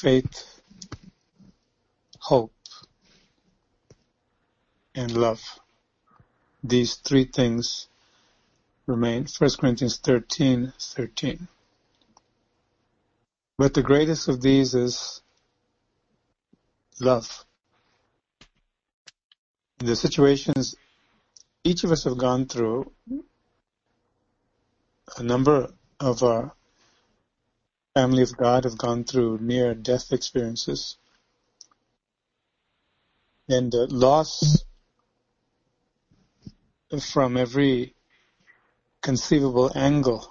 faith, hope, and love. These three things remain. 1 Corinthians 13, 13. But the greatest of these is love. In The situations each of us have gone through, a number of our family of God have gone through near death experiences. And uh, loss from every conceivable angle,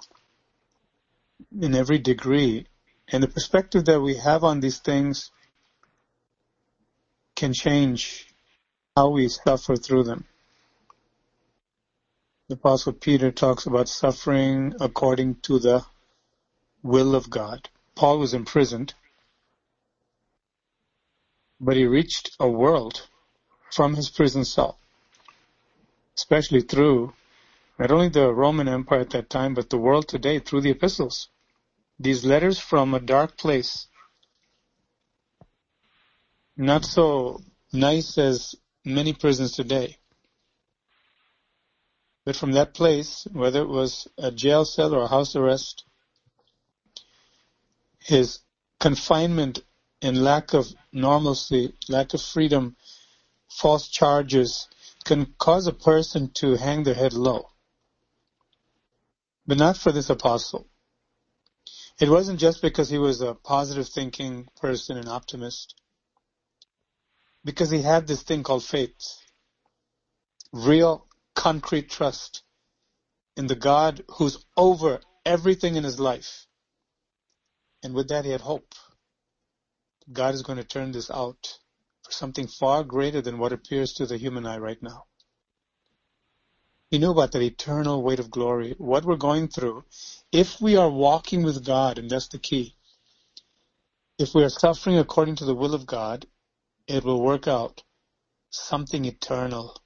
in every degree. And the perspective that we have on these things can change how we suffer through them. The Apostle Peter talks about suffering according to the will of God. Paul was imprisoned, but he reached a world from his prison cell, especially through not only the Roman Empire at that time, but the world today through the epistles. These letters from a dark place, not so nice as many prisons today. But from that place, whether it was a jail cell or a house arrest, his confinement and lack of normalcy, lack of freedom, false charges can cause a person to hang their head low. But not for this apostle. It wasn't just because he was a positive thinking person and optimist. Because he had this thing called faith. Real concrete trust in the God who's over everything in his life. And with that, he had hope. God is going to turn this out for something far greater than what appears to the human eye right now. He knew about that eternal weight of glory, what we're going through. If we are walking with God, and that's the key, if we are suffering according to the will of God, it will work out something eternal.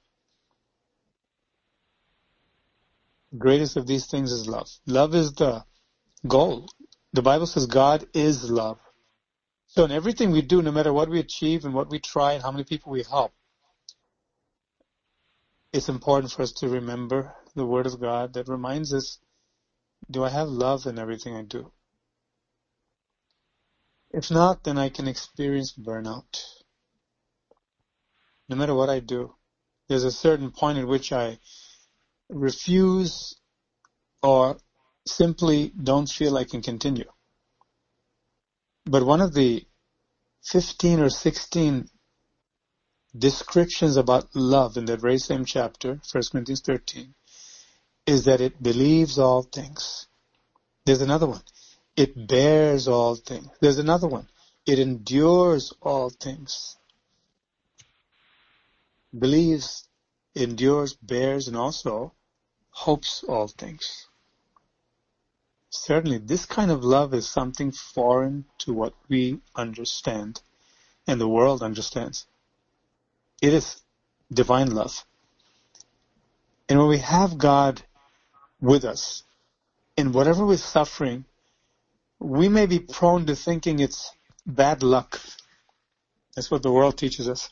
The greatest of these things is love. Love is the goal. The Bible says God is love. So in everything we do, no matter what we achieve and what we try and how many people we help, it's important for us to remember the Word of God that reminds us, do I have love in everything I do? If not, then I can experience burnout. No matter what I do, there's a certain point at which I refuse or simply don't feel I can continue. But one of the 15 or 16 descriptions about love in that very same chapter, 1 Corinthians 13, is that it believes all things. There's another one. It bears all things. There's another one. It endures all things. Believes, endures, bears, and also hopes all things. Certainly, this kind of love is something foreign to what we understand and the world understands. It is divine love. And when we have God with us, in whatever we're suffering, we may be prone to thinking it's bad luck. That's what the world teaches us.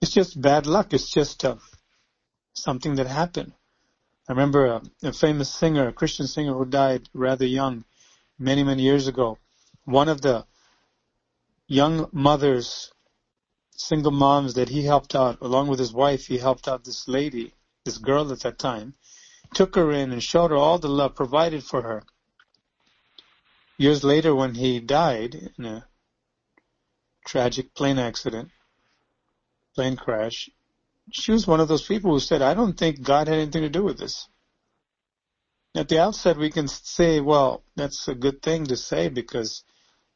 It's just bad luck. It's just uh, something that happened. I remember a, a famous singer, a Christian singer who died rather young, many, many years ago. One of the young mothers, single moms that he helped out, along with his wife, he helped out this lady, this girl at that time, took her in and showed her all the love provided for her. Years later, when he died in a tragic plane accident, plane crash, she was one of those people who said, I don't think God had anything to do with this. At the outset, we can say, well, that's a good thing to say because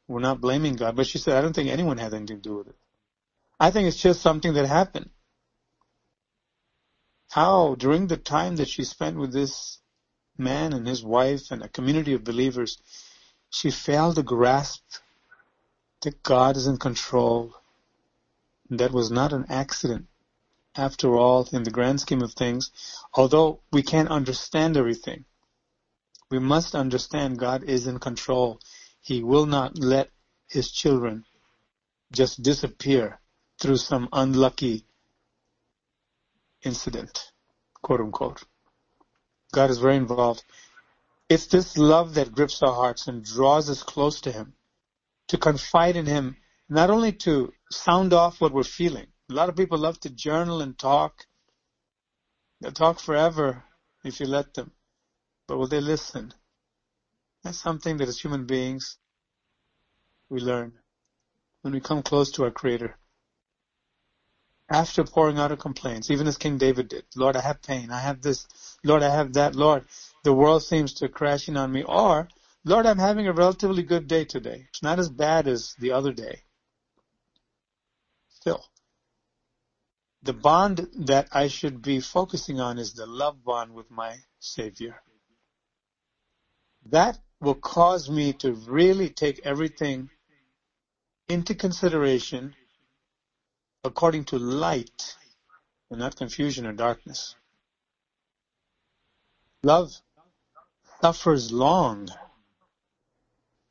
we're not blaming God. But she said, I don't think anyone had anything to do with it. I think it's just something that happened. How, during the time that she spent with this man and his wife and a community of believers, she failed to grasp that God is in control. That was not an accident after all, in the grand scheme of things, although we can't understand everything, we must understand God is in control. He will not let his children just disappear through some unlucky incident, quote unquote. God is very involved. It's this love that grips our hearts and draws us close to Him, to confide in Him, not only to sound off what we're feeling. A lot of people love to journal and talk. They'll talk forever if you let them. But will they listen? That's something that as human beings we learn when we come close to our Creator. After pouring out our complaints, even as King David did, Lord, I have pain, I have this, Lord, I have that, Lord, the world seems to crash in on me, or, Lord, I'm having a relatively good day today. It's not as bad as the other day. Still, the bond that I should be focusing on is the love bond with my Savior. That will cause me to really take everything into consideration according to light and not confusion or darkness. Love suffers long.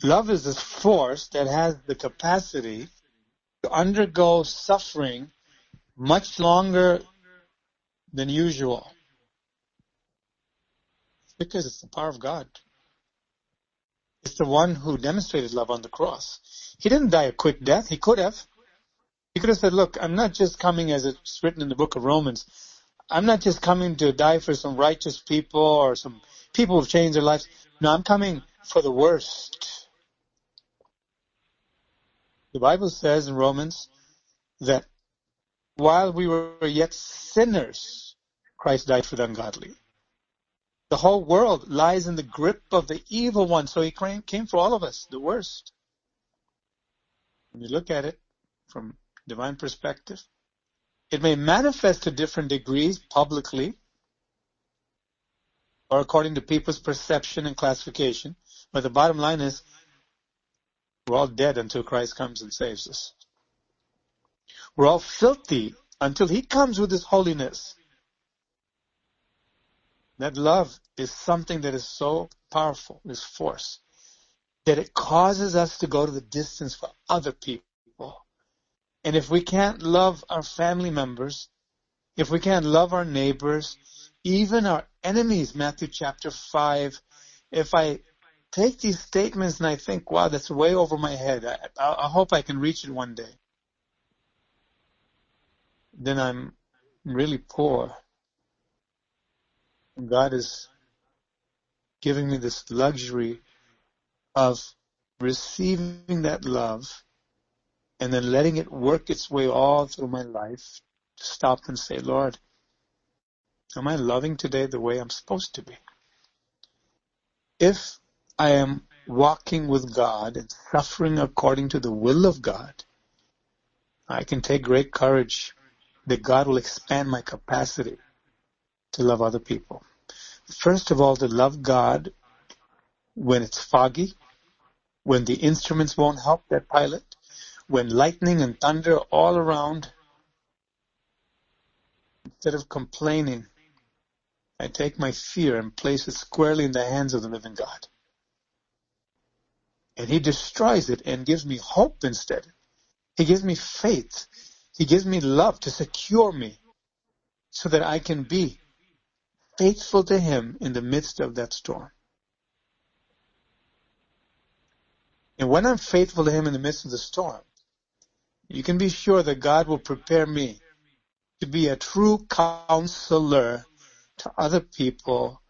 Love is this force that has the capacity to undergo suffering much longer than usual. Because it's the power of God. It's the one who demonstrated love on the cross. He didn't die a quick death. He could have. He could have said, look, I'm not just coming as it's written in the book of Romans. I'm not just coming to die for some righteous people or some people who've changed their lives. No, I'm coming for the worst. The Bible says in Romans that while we were yet sinners, Christ died for the ungodly. The whole world lies in the grip of the evil one, so he came for all of us, the worst. When you look at it from divine perspective, it may manifest to different degrees publicly or according to people's perception and classification, but the bottom line is we're all dead until Christ comes and saves us. We're all filthy until he comes with his holiness. That love is something that is so powerful, this force, that it causes us to go to the distance for other people. And if we can't love our family members, if we can't love our neighbors, even our enemies, Matthew chapter 5, if I take these statements and I think, wow, that's way over my head, I, I, hope I can reach it one day, then I'm really poor. God is giving me this luxury of receiving that love and then letting it work its way all through my life to stop and say, Lord, am I loving today the way I'm supposed to be? If I am walking with God and suffering according to the will of God, I can take great courage that God will expand my capacity to love other people. First of all, to love God when it's foggy, when the instruments won't help that pilot, when lightning and thunder all around. Instead of complaining, I take my fear and place it squarely in the hands of the living God. And He destroys it and gives me hope instead. He gives me faith. He gives me love to secure me so that I can be faithful to Him in the midst of that storm. And when I'm faithful to Him in the midst of the storm, you can be sure that God will prepare me to be a true counselor to other people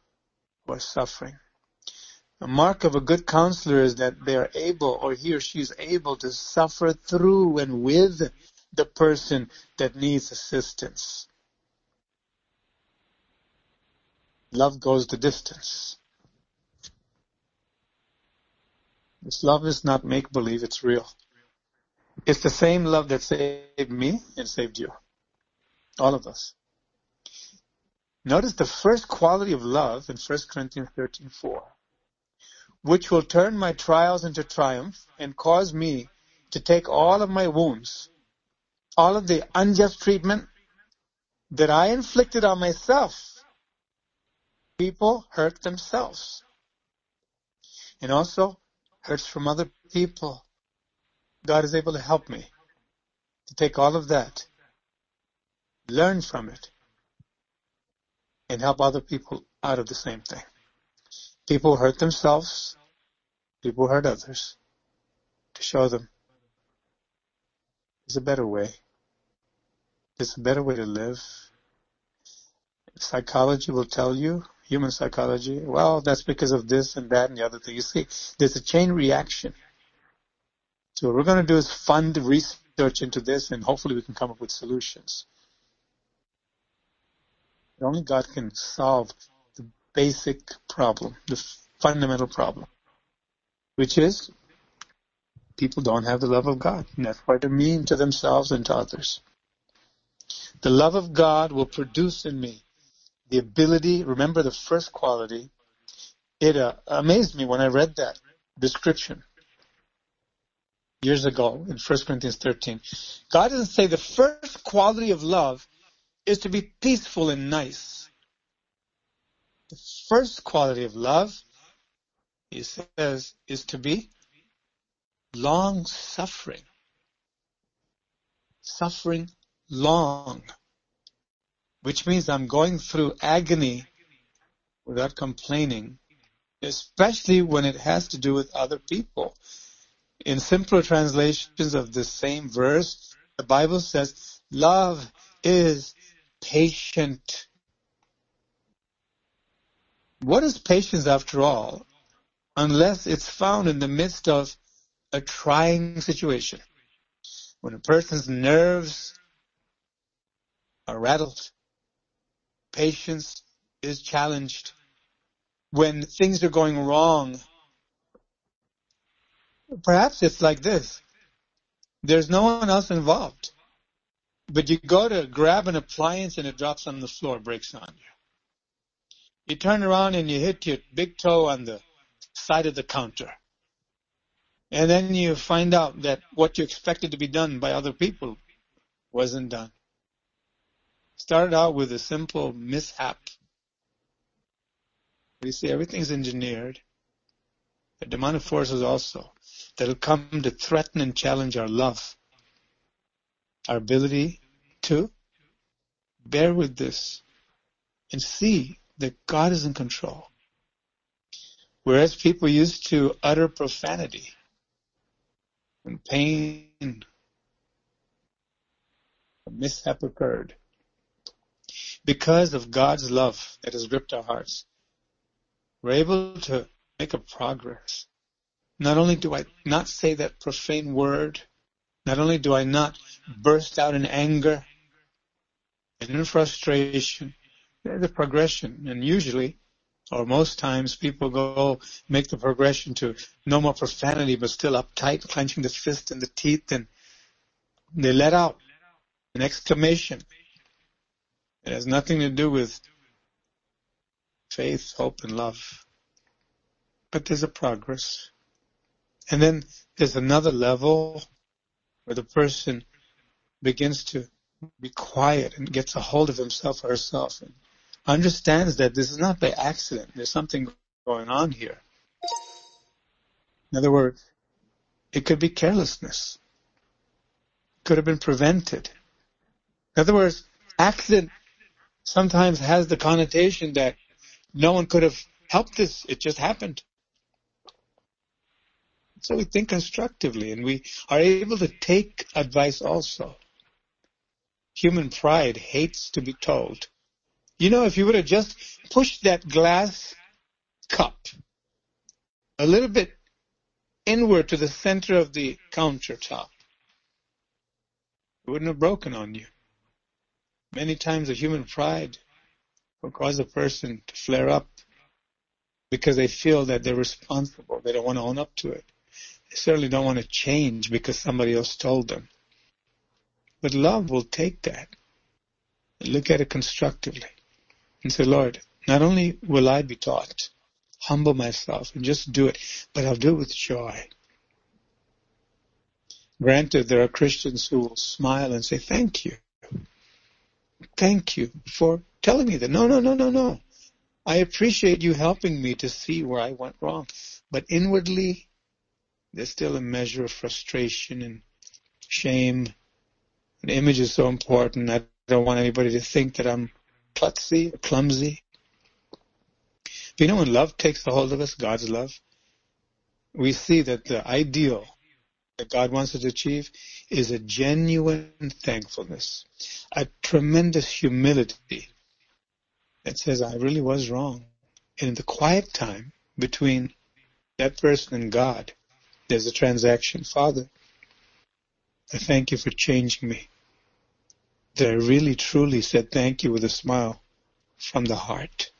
who are suffering. A mark of a good counselor is that they are able, or he or she is able to suffer through and with the person that needs assistance. Love goes the distance. This love is not make believe, it's real. It's the same love that saved me and saved you. All of us. Notice the first quality of love in 1 Corinthians 13:4, which will turn my trials into triumph and cause me to take all of my wounds, all of the unjust treatment that I inflicted on myself people hurt themselves. And also, hurts from other people, God is able to help me to take all of that, learn from it, and help other people out of the same thing. People hurt themselves, people hurt others, to show them there's a better way. There's a better way to live. Psychology will tell you, human psychology, well, that's because of this and that and the other thing. You see, there's a chain reaction. So what we're going to do is fund research into this and hopefully we can come up with solutions. Only God can solve the basic problem, the fundamental problem, which is people don't have the love of God. And that's why they're mean to themselves and to others. The love of God will produce in me the ability, remember the first quality, it uh, amazed me when I read that description years ago in 1 Corinthians 13. God doesn't say the first quality of love is to be peaceful and nice. The first quality of love, he says, is to be long suffering. Suffering long. Which means I'm going through agony without complaining, especially when it has to do with other people. In simpler translations of the same verse, the Bible says, love is patient. What is patience after all? Unless it's found in the midst of a trying situation. When a person's nerves are rattled, patience is challenged. When things are going wrong, perhaps it's like this. There's no one else involved. But you go to grab an appliance and it drops on the floor, breaks on you. You turn around and you hit your big toe on the side of the counter. And then you find out that what you expected to be done by other people wasn't done. Started out with a simple mishap. We see everything's engineered. The demonic forces also that'll come to threaten and challenge our love, our ability to bear with this and see that God is in control. Whereas people used to utter profanity when pain, a mishap occurred, because of God's love that has gripped our hearts, we're able to make a progress. Not only do I not say that profane word, not only do I not burst out in anger and in frustration, there's a progression. And usually, or most times, people go make the progression to no more profanity, but still uptight, clenching the fist and the teeth, and they let out an exclamation. It has nothing to do with faith, hope, and love. But there's a progress. And then there's another level where the person begins to be quiet and gets a hold of himself or herself and understands that this is not by accident. There's something going on here. In other words, it could be carelessness. Could have been prevented. In other words, accident sometimes has the connotation that no one could have helped this. It just happened. So we think constructively and we are able to take advice also. Human pride hates to be told. You know, if you would have just pushed that glass cup a little bit inward to the center of the countertop, it wouldn't have broken on you. Many times the human pride will cause a person to flare up because they feel that they're responsible. They don't want to own up to it. They certainly don't want to change because somebody else told them. But love will take that and look at it constructively and say, Lord, not only will I be taught, humble myself and just do it, but I'll do it with joy. Granted, there are Christians who will smile and say, thank you. Thank you for telling me that. No, no, no, no, no. I appreciate you helping me to see where I went wrong. But inwardly, there's still a measure of frustration and shame. An image is so important. I don't want anybody to think that I'm klutzy, clumsy. But you know, when love takes the hold of us, God's love, we see that the ideal that God wants us to achieve is a genuine thankfulness, a tremendous humility that says, I really was wrong. And in the quiet time between that person and God, there's a transaction. Father, I thank you for changing me. That I really truly said thank you with a smile from the heart.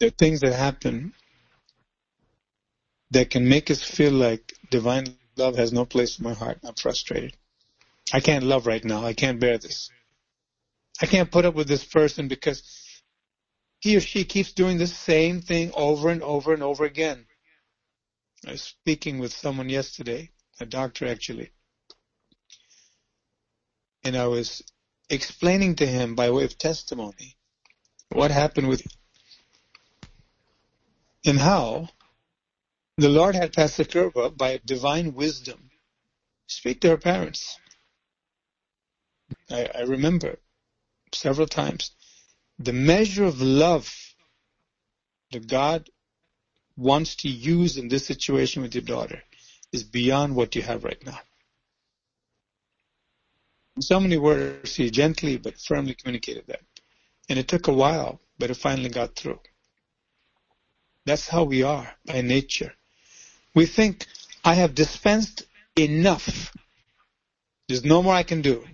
There are things that happen that can make us feel like divine love has no place in my heart. I'm frustrated. I can't love right now. I can't bear this. I can't put up with this person because he or she keeps doing the same thing over and over and over again. I was speaking with someone yesterday, a doctor actually, and I was explaining to him by way of testimony what happened with and how the Lord had Pastor Kirpa by divine wisdom speak to her parents. I, I remember several times the measure of love that God wants to use in this situation with your daughter is beyond what you have right now. In so many words, he gently but firmly communicated that. And it took a while, but it finally got through. That's how we are by nature. We think, I have dispensed enough. There's no more I can do.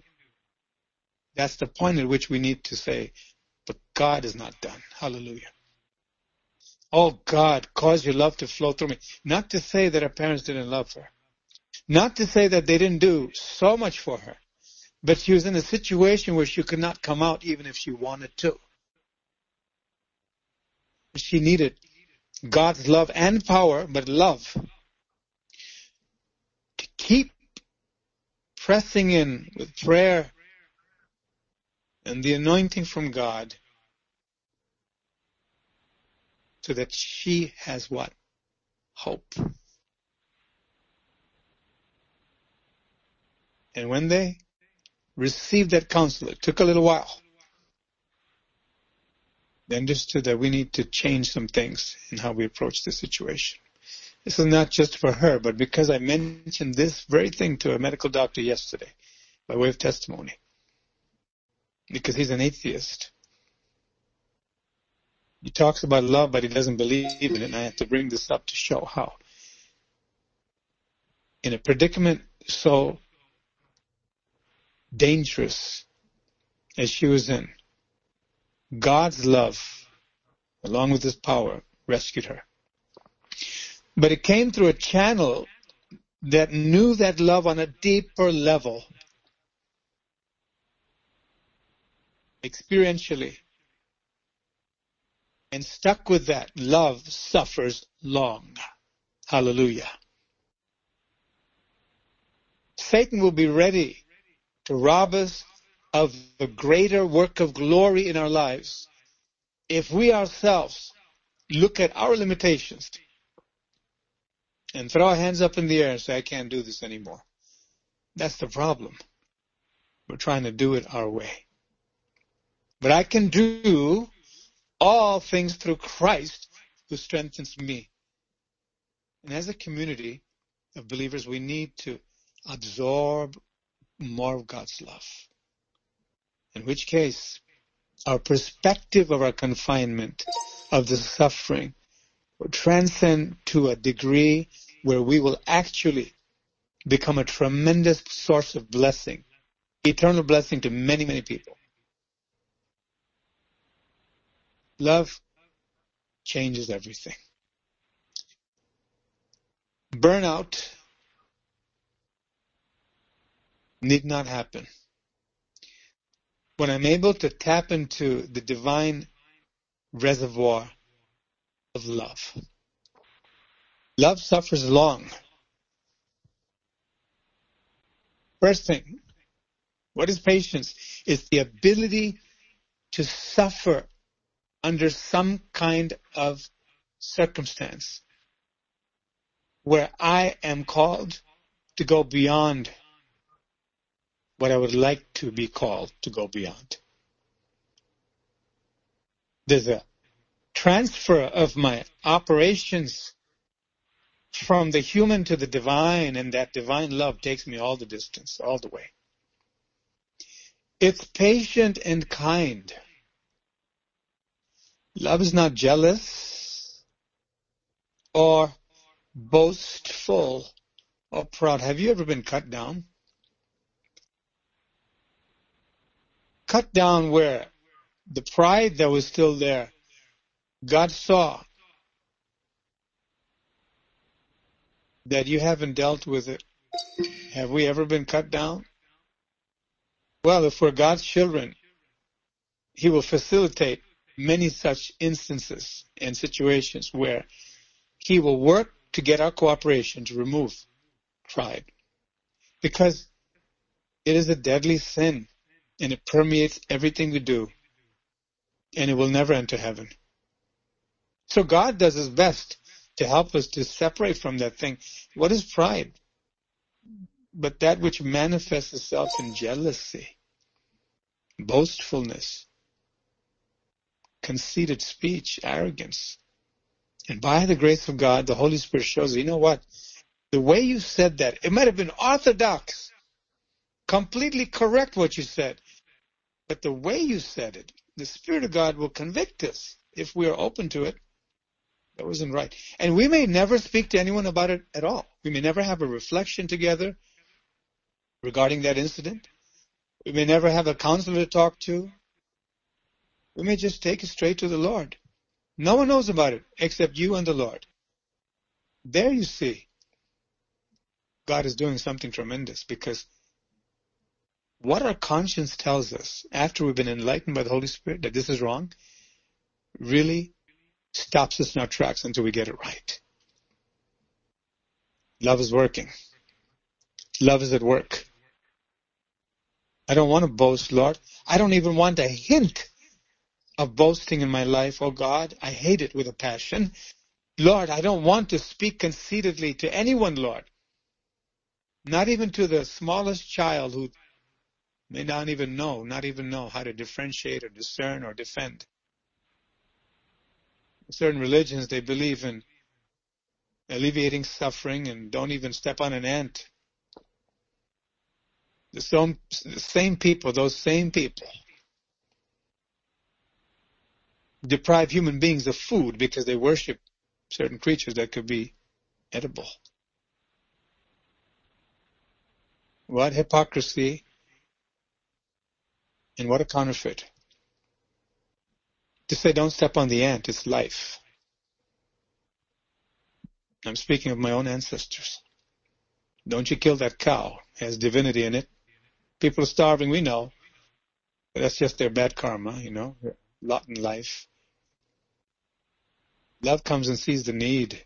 That's the point at which we need to say, but God is not done. Hallelujah. Oh God, cause your love to flow through me. Not to say that her parents didn't love her. Not to say that they didn't do so much for her. But she was in a situation where she could not come out even if she wanted to. She needed God's love and power, but love to keep pressing in with prayer and the anointing from God so that she has what? Hope. And when they received that counsel, it took a little while. Understood that we need to change some things in how we approach the situation. This is not just for her, but because I mentioned this very thing to a medical doctor yesterday by way of testimony because he's an atheist. He talks about love, but he doesn't believe in it, and I have to bring this up to show how. In a predicament so dangerous as she was in, God's love, along with his power, rescued her. But it came through a channel that knew that love on a deeper level experientially and stuck with that, love suffers long. Hallelujah. Satan will be ready to rob us of the greater work of glory in our lives if we ourselves look at our limitations and throw our hands up in the air and say, I can't do this anymore. That's the problem. We're trying to do it our way. But I can do all things through Christ who strengthens me. And as a community of believers, we need to absorb more of God's love. In which case, our perspective of our confinement, of the suffering, will transcend to a degree where we will actually become a tremendous source of blessing, eternal blessing to many, many people. Love changes everything. Burnout need not happen. When I'm able to tap into the divine reservoir of love. Love suffers long. First thing, what is patience? It's the ability to suffer under some kind of circumstance where I am called to go beyond what I would like to be called to go beyond. There's a transfer of my operations from the human to the divine, and that divine love takes me all the distance, all the way. It's patient and kind. Love is not jealous or boastful or proud. Have you ever been cut down? Cut down where? The pride that was still there. God saw that you haven't dealt with it. Have we ever been cut down? Well, if we're God's children, He will facilitate many such instances and situations where He will work to get our cooperation to remove pride. Because it is a deadly sin and it permeates everything we do and it will never enter heaven. So God does his best to help us to separate from that thing. What is pride? But that which manifests itself in jealousy, boastfulness, conceited speech, arrogance. And by the grace of God, the Holy Spirit shows, you know what? The way you said that, it might have been orthodox, completely correct what you said. But the way you said it, the Spirit of God will convict us if we are open to it. That wasn't right. And we may never speak to anyone about it at all. We may never have a reflection together regarding that incident. We may never have a counselor to talk to. We may just take it straight to the Lord. No one knows about it except you and the Lord. There you see, God is doing something tremendous because what our conscience tells us after we've been enlightened by the Holy Spirit that this is wrong really stops us in our tracks until we get it right. Love is working. Love is at work. I don't want to boast, Lord. I don't even want a hint of boasting in my life. Oh God, I hate it with a passion. Lord, I don't want to speak conceitedly to anyone, Lord. Not even to the smallest child who may not even know, not even know how to differentiate or discern or defend certain religions, they believe in alleviating suffering and don't even step on an ant. The same, the same people, those same people, deprive human beings of food because they worship certain creatures that could be edible. What hypocrisy and what a counterfeit. To say don't step on the ant is life. I'm speaking of my own ancestors. Don't you kill that cow. It has divinity in it. People are starving, we know. But that's just their bad karma, you know, lot in life. Love comes and sees the need.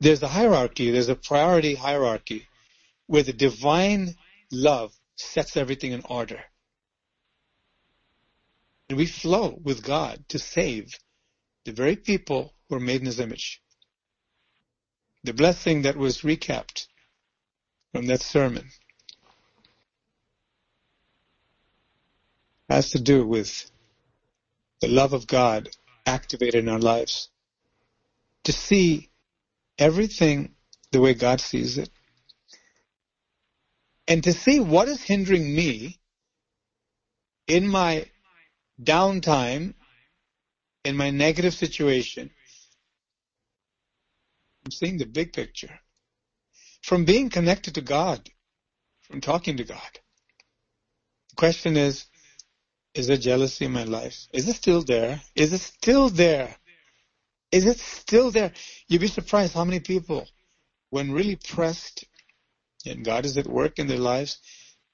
There's a hierarchy, there's a priority hierarchy where the divine love sets everything in order. We flow with God to save the very people who are made in His image. The blessing that was recapped from that sermon has to do with the love of God activated in our lives. To see everything the way God sees it. And to see what is hindering me in my downtime in my negative situation, I'm seeing the big picture. From being connected to God, from talking to God. The question is, is there jealousy in my life? Is it still there? Is it still there? Is it still there? You'd be surprised how many people, when really pressed and God is at work in their lives,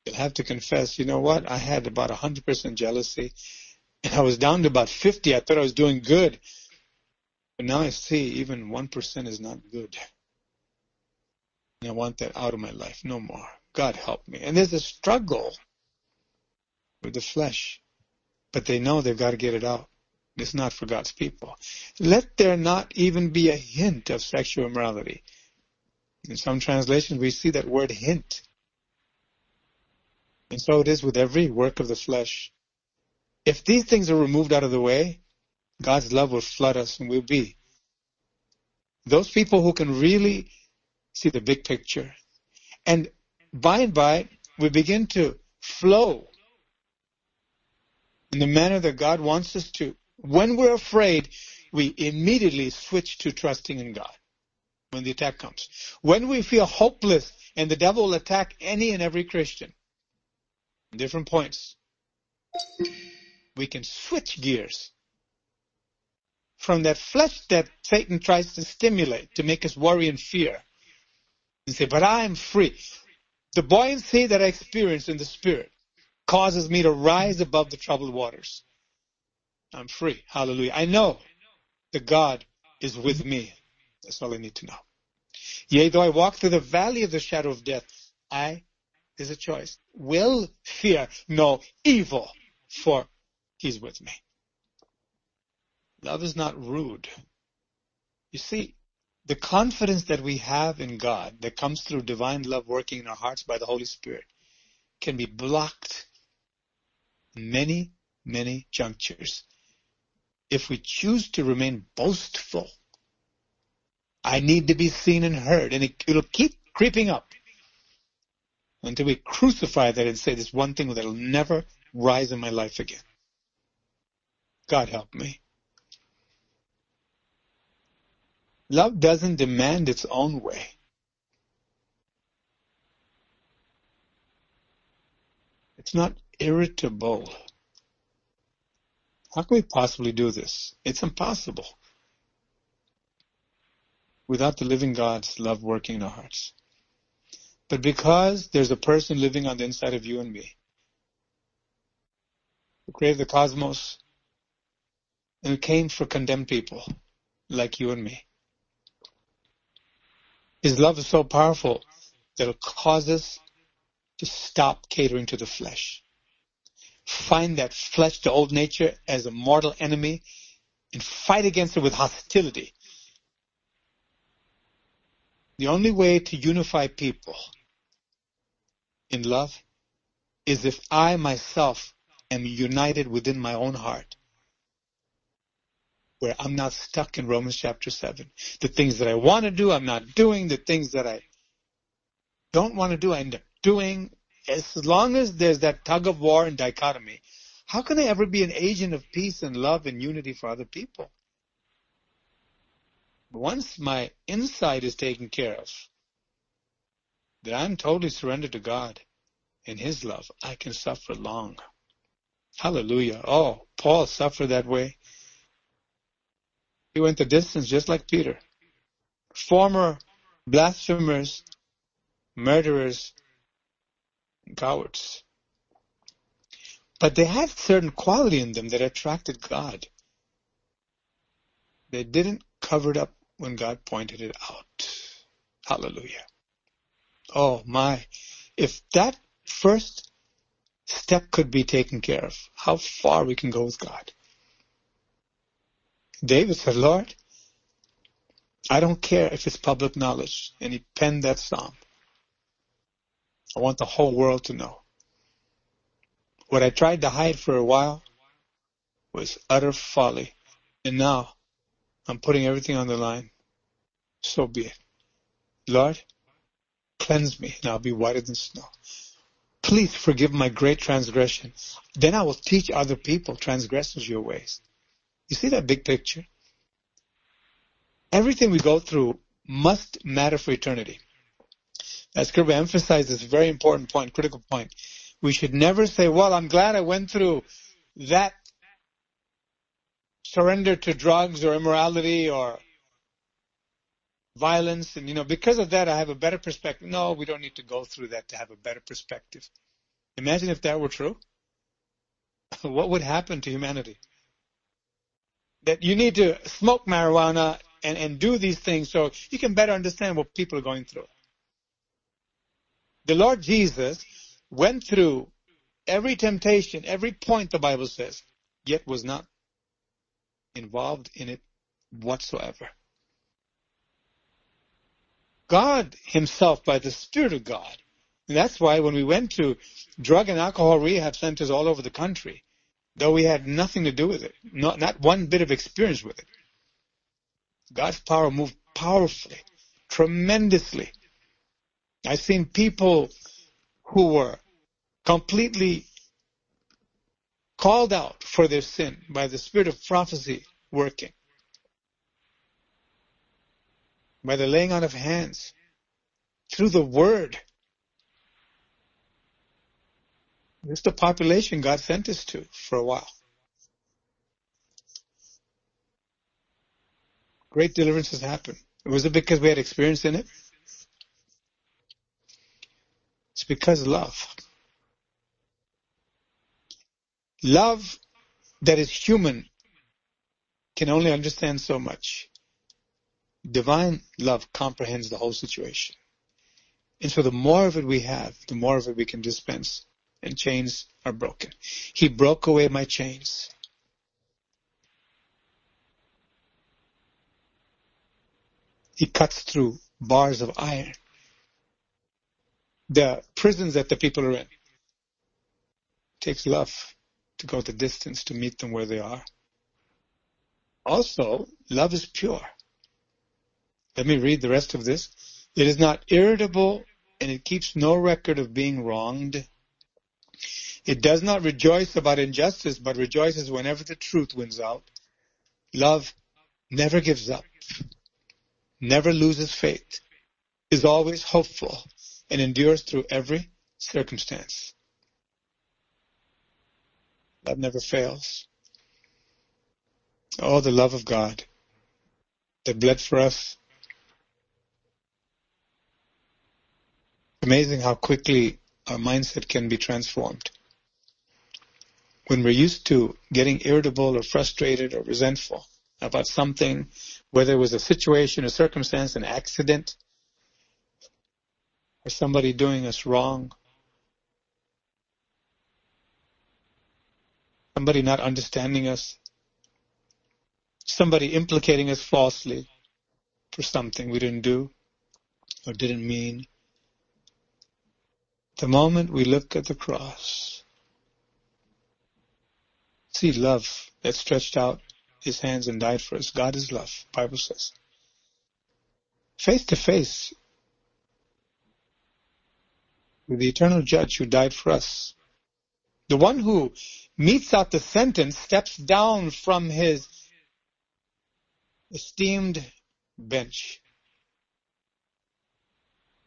they'll have to confess, you know what? I had about 100% jealousy and I was down to about 50. I thought I was doing good. But now I see even 1% is not good. And I want that out of my life. No more. God help me. And there's a struggle with the flesh. But they know they've got to get it out. It's not for God's people. Let there not even be a hint of sexual immorality. In some translations, we see that word hint. And so it is with every work of the flesh. If these things are removed out of the way, God's love will flood us and we'll be those people who can really see the big picture. And by and by, we begin to flow in the manner that God wants us to. When we're afraid, we immediately switch to trusting in God when the attack comes. When we feel hopeless and the devil will attack any and every Christian, different points, we can switch gears from that flesh that Satan tries to stimulate to make us worry and fear. And say, but I am free. The buoyancy that I experience in the spirit causes me to rise above the troubled waters. I'm free. Hallelujah. I know that God is with me. That's all I need to know. Yea, though I walk through the valley of the shadow of death, I, is a choice, will fear no evil, for he's with me. Love is not rude. You see, the confidence that we have in God that comes through divine love working in our hearts by the Holy Spirit can be blocked many, many junctures if we choose to remain boastful. I need to be seen and heard, and it, will keep creeping up until we crucify that and say this one thing that'll never rise in my life again. God help me. Love doesn't demand its own way. It's not irritable. How can we possibly do this? It's impossible without the living God's love working in our hearts. But because there's a person living on the inside of you and me, who created the cosmos and came for condemned people like you and me, his love is so powerful that it causes us to stop catering to the flesh. Find that flesh, the old nature, as a mortal enemy and fight against it with hostility. The only way to unify people in love is if I myself am united within my own heart where I'm not stuck in Romans chapter 7. The things that I want to do, I'm not doing. The things that I don't want to do, I end up doing. As long as there's that tug of war and dichotomy, how can I ever be an agent of peace and love and unity for other people? Once my inside is taken care of, that I'm totally surrendered to God and His love, I can suffer long. Hallelujah. Oh, Paul suffered that way. He went the distance just like Peter. Former blasphemers, murderers, cowards. But they had certain quality in them that attracted God. They didn't cover it up when God pointed it out. Hallelujah. Oh my. If that first step could be taken care of, how far we can go with God. David said, Lord, I don't care if it's public knowledge. And he penned that psalm. I want the whole world to know. What I tried to hide for a while was utter folly. And now I'm putting everything on the line. So be it. Lord, cleanse me and I'll be whiter than snow. Please forgive my great transgression. Then I will teach other people, transgressors, your ways. You see that big picture? Everything we go through must matter for eternity. As Kirby emphasized this very important point, critical point. We should never say, well, I'm glad I went through that surrender to drugs or immorality or violence and you know because of that I have a better perspective. No, we don't need to go through that to have a better perspective. Imagine if that were true. what would happen to humanity? That you need to smoke marijuana and, and do these things so you can better understand what people are going through. The Lord Jesus went through every temptation, every point the Bible says, yet was not involved in it whatsoever. God himself by the Spirit of God. And that's why when we went to drug and alcohol rehab centers all over the country, though we had nothing to do with it, not, not one bit of experience with it, God's power moved powerfully, tremendously. I've seen people who were completely called out for their sin by the spirit of prophecy working. by the laying on of hands, through the word. This is the population God sent us to for a while. Great deliverances happened. Was it because we had experience in it? It's because love. Love that is human can only understand so much. Divine love comprehends the whole situation. And so the more of it we have, the more of it we can dispense and chains are broken. He broke away my chains. He cuts through bars of iron. The prisons that the people are in takes love to go the distance to meet them where they are. Also, love is pure. Let me read the rest of this. It is not irritable and it keeps no record of being wronged. It does not rejoice about injustice, but rejoices whenever the truth wins out. Love never gives up, never loses faith, is always hopeful, and endures through every circumstance. Love never fails. Oh, the love of God that bled for us amazing how quickly our mindset can be transformed. When we're used to getting irritable or frustrated or resentful about something, whether it was a situation, a circumstance, an accident, or somebody doing us wrong, somebody not understanding us, somebody implicating us falsely for something we didn't do or didn't mean, the moment we look at the cross, see love that stretched out his hands and died for us. God is love, Bible says. Face to face with the eternal judge who died for us. The one who metes out the sentence steps down from his esteemed bench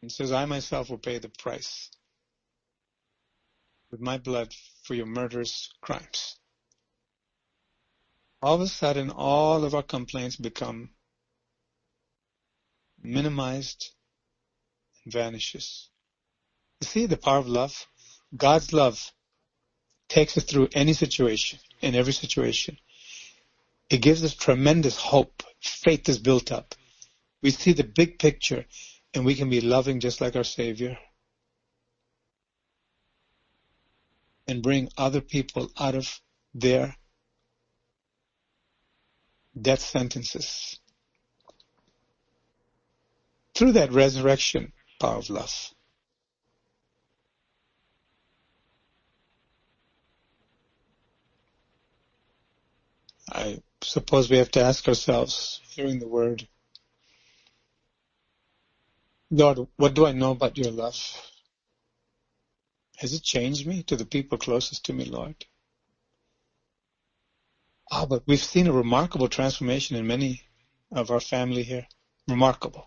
and says, I myself will pay the price with my blood for your murderous crimes. All of a sudden, all of our complaints become minimized and vanishes. You see the power of love? God's love takes us through any situation, in every situation. It gives us tremendous hope. Faith is built up. We see the big picture and we can be loving just like our Savior. and bring other people out of their death sentences through that resurrection power of love. I suppose we have to ask ourselves, hearing the word, Lord, what do I know about your love? Has it changed me to the people closest to me, Lord? Oh, but we've seen a remarkable transformation in many of our family here. Remarkable.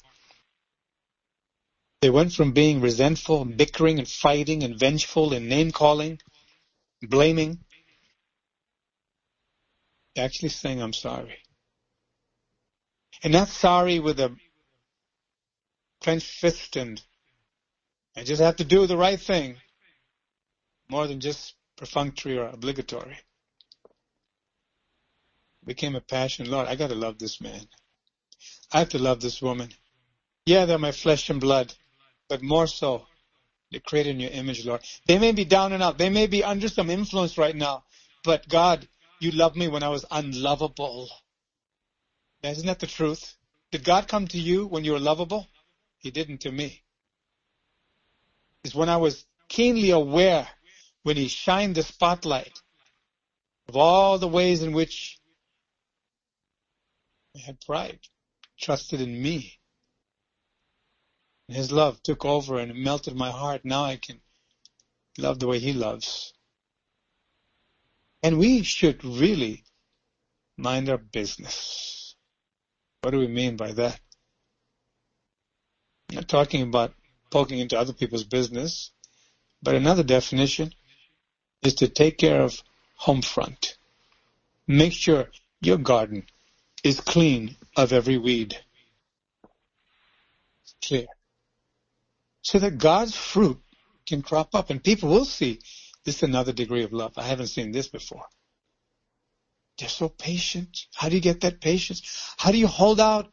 They went from being resentful, bickering, and fighting, and vengeful, and name calling, blaming, actually saying, I'm sorry. And not sorry with a clenched fist and I just have to do the right thing more than just perfunctory or obligatory. Became a passion. Lord, I gotta love this man. I have to love this woman. Yeah, they're my flesh and blood, but more so, they're created in your image, Lord. They may be down and out. They may be under some influence right now, but God, you loved me when I was unlovable. Isn't that the truth? Did God come to you when you were lovable? He didn't to me. It's when I was keenly aware, when He shined the spotlight of all the ways in which I had pride, trusted in me. His love took over and melted my heart. Now I can love the way He loves. And we should really mind our business. What do we mean by that? I'm not talking about poking into other people's business, but another definition is to take care of home front. Make sure your garden is clean of every weed. Clear. So that God's fruit can crop up and people will see this is another degree of love. I haven't seen this before. They're so patient. How do you get that patience? How do you hold out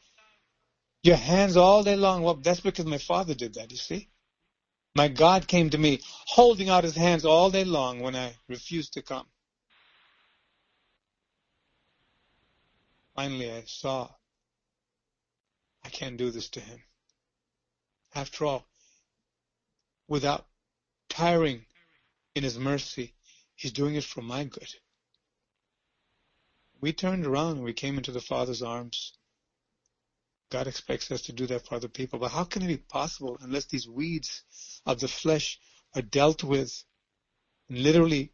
your hands all day long? Well, that's because my father did that, you see. My God came to me holding out his hands all day long when I refused to come. Finally, I saw I can't do this to him. After all, without tiring in his mercy, he's doing it for my good. We turned around and we came into the Father's arms. God expects us to do that for other people. But how can it be possible unless these weeds of the flesh are dealt with literally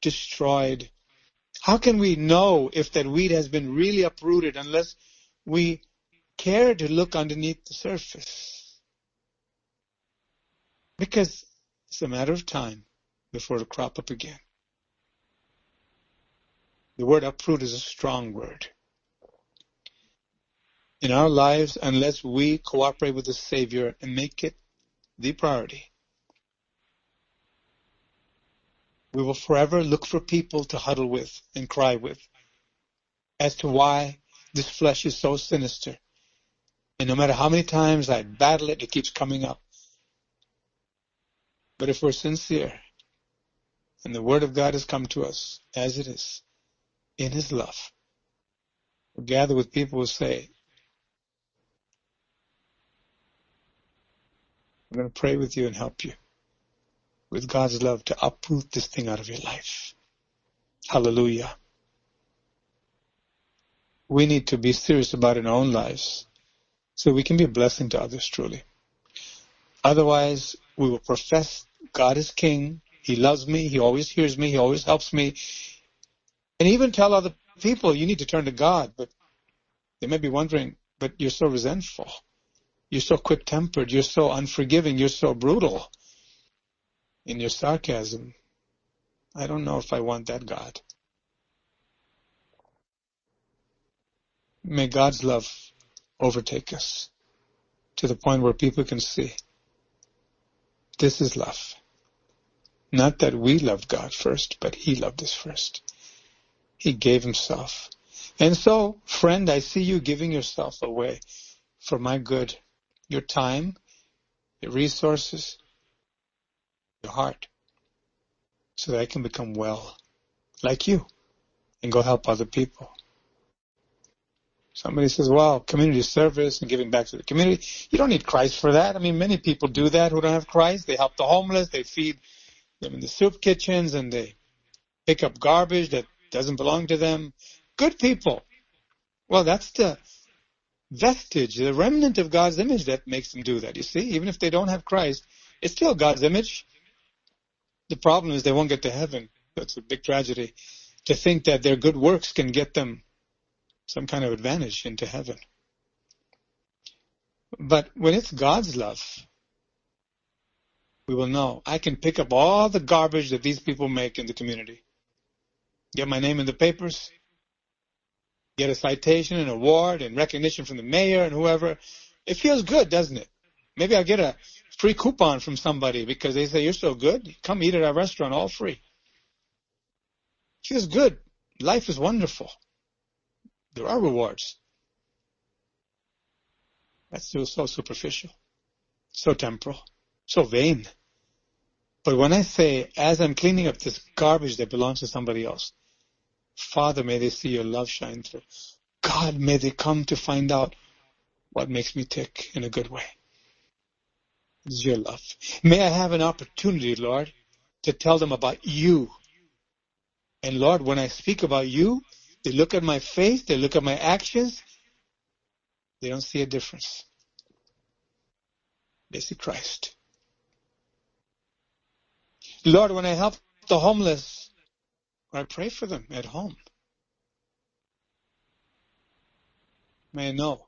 destroyed? How can we know if that weed has been really uprooted unless we care to look underneath the surface? Because it's a matter of time before it'll crop up again. The word uproot is a strong word. In our lives, unless we cooperate with the Savior and make it the priority, we will forever look for people to huddle with and cry with as to why this flesh is so sinister. And no matter how many times I battle it, it keeps coming up. But if we're sincere and the Word of God has come to us as it is, in His love, we'll gather with people who say, I'm going to pray with you and help you with God's love to uproot this thing out of your life. Hallelujah. We need to be serious about in our own lives so we can be a blessing to others truly. Otherwise, we will profess God is King, he loves me. He always hears me. He always helps me. And even tell other people, you need to turn to God. But they may be wondering, but you're so resentful. You're so quick tempered. You're so unforgiving. You're so brutal in your sarcasm. I don't know if I want that God. May God's love overtake us to the point where people can see this is love. Not that we loved God first, but He loved us first. He gave Himself. And so, friend, I see you giving yourself away for my good. Your time, your resources, your heart, so that I can become well, like you, and go help other people. Somebody says, well, community service and giving back to the community. You don't need Christ for that. I mean, many people do that who don't have Christ. They help the homeless. They feed them in the soup kitchens and they pick up garbage that doesn't belong to them. Good people. Well, that's the vestige, the remnant of God's image that makes them do that. You see, even if they don't have Christ, it's still God's image. The problem is they won't get to heaven. That's a big tragedy. To think that their good works can get them some kind of advantage into heaven. But when it's God's love, we will know. I can pick up all the garbage that these people make in the community. Get my name in the papers. Get a citation, an award, and recognition from the mayor and whoever. It feels good, doesn't it? Maybe I'll get a free coupon from somebody because they say, you're so good. Come eat at our restaurant all free. Feels good. Life is wonderful. There are rewards. That's still so superficial, so temporal, so vain. But when I say, as I'm cleaning up this garbage that belongs to somebody else, Father, may they see your love shine through. God, may they come to find out what makes me tick in a good way. It's your love. May I have an opportunity, Lord, to tell them about you. And Lord, when I speak about you, they look at my face, they look at my actions, they don't see a difference. They see Christ. Lord, when I help the homeless, when I pray for them at home. May I know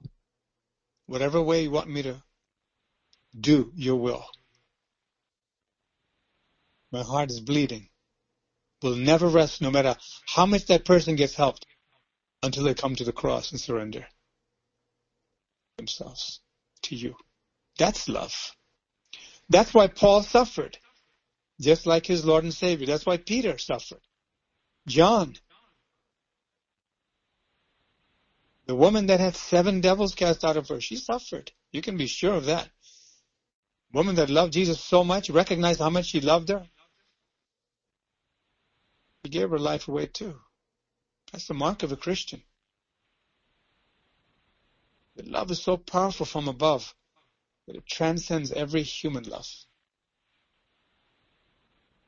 whatever way you want me to do your will. My heart is bleeding. Will never rest no matter how much that person gets helped until they come to the cross and surrender themselves to you. That's love. That's why Paul suffered, just like his Lord and Savior. That's why Peter suffered. John, the woman that had seven devils cast out of her, she suffered. You can be sure of that. Woman that loved Jesus so much, recognized how much he loved her. She gave her life away too. That's the mark of a Christian. The love is so powerful from above that it transcends every human love.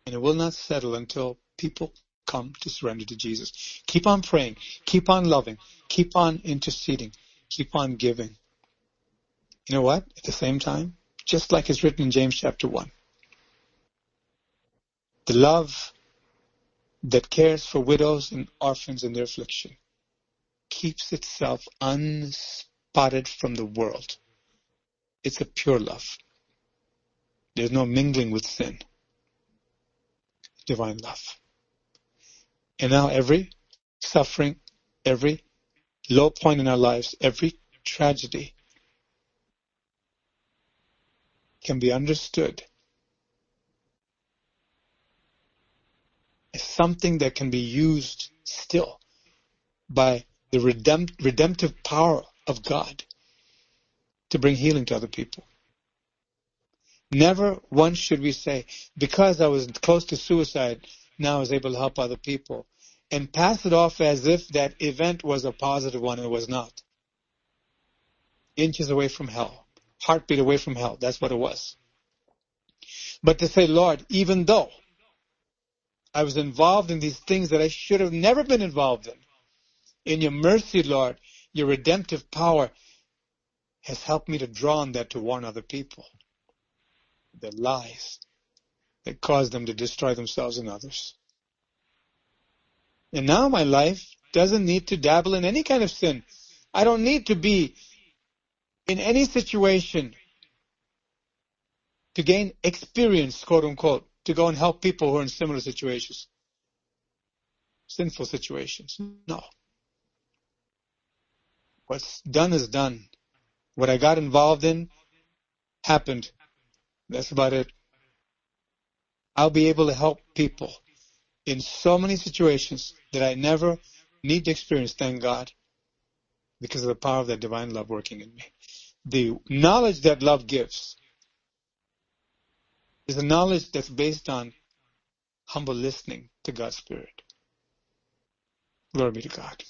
And it will not settle until people come to surrender to Jesus. Keep on praying. Keep on loving. Keep on interceding. Keep on giving. You know what? At the same time, just like it's written in James chapter 1, the love that cares for widows and orphans in their affliction keeps itself unspotted from the world. It's a pure love. There's no mingling with sin. Divine love. And now every suffering, every low point in our lives, every tragedy can be understood as something that can be used still by the redempt, redemptive power of God to bring healing to other people. Never once should we say, because I was close to suicide, now I was able to help other people, and pass it off as if that event was a positive one. It was not. Inches away from hell. Heartbeat away from hell. That's what it was. But to say, Lord, even though I was involved in these things that I should have never been involved in, in your mercy, Lord, your redemptive power has helped me to draw on that to warn other people. The lies that cause them to destroy themselves and others. And now my life doesn't need to dabble in any kind of sin. I don't need to be in any situation to gain experience, quote unquote, to go and help people who are in similar situations. Sinful situations. No. What's done is done. What I got involved in happened. That's about it. I'll be able to help people in so many situations that I never need to experience, thank God, because of the power of that divine love working in me. The knowledge that love gives is a knowledge that's based on humble listening to God's Spirit. Glory be to God.